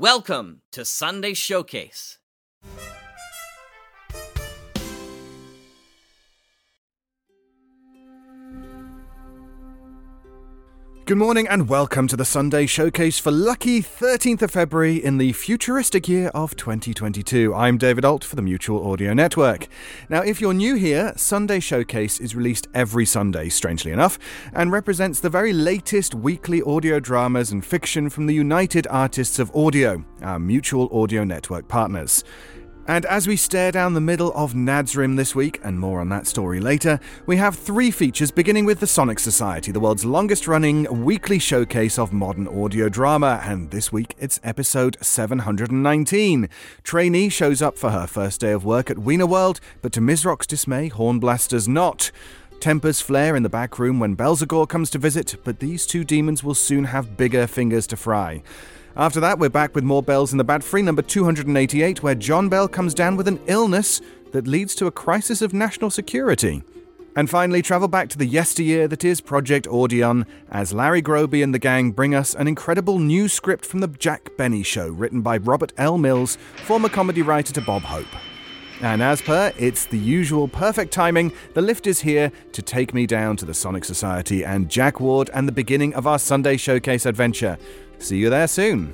Welcome to Sunday Showcase. Good morning and welcome to the Sunday Showcase for lucky 13th of February in the futuristic year of 2022. I'm David Ault for the Mutual Audio Network. Now, if you're new here, Sunday Showcase is released every Sunday, strangely enough, and represents the very latest weekly audio dramas and fiction from the United Artists of Audio, our Mutual Audio Network partners. And as we stare down the middle of Nadsrim this week, and more on that story later, we have three features beginning with the Sonic Society, the world's longest running weekly showcase of modern audio drama, and this week it's episode 719. Trainee shows up for her first day of work at Wiener World, but to Mizrock's dismay, Hornblast does not. Tempers flare in the back room when Belzegor comes to visit, but these two demons will soon have bigger fingers to fry. After that, we're back with more bells in the Bat Free, number 288, where John Bell comes down with an illness that leads to a crisis of national security. And finally, travel back to the yesteryear that is Project Audion, as Larry Groebe and the gang bring us an incredible new script from the Jack Benny Show, written by Robert L. Mills, former comedy writer to Bob Hope. And as per, it's the usual perfect timing. The lift is here to take me down to the Sonic Society and Jack Ward and the beginning of our Sunday Showcase adventure. See you there soon.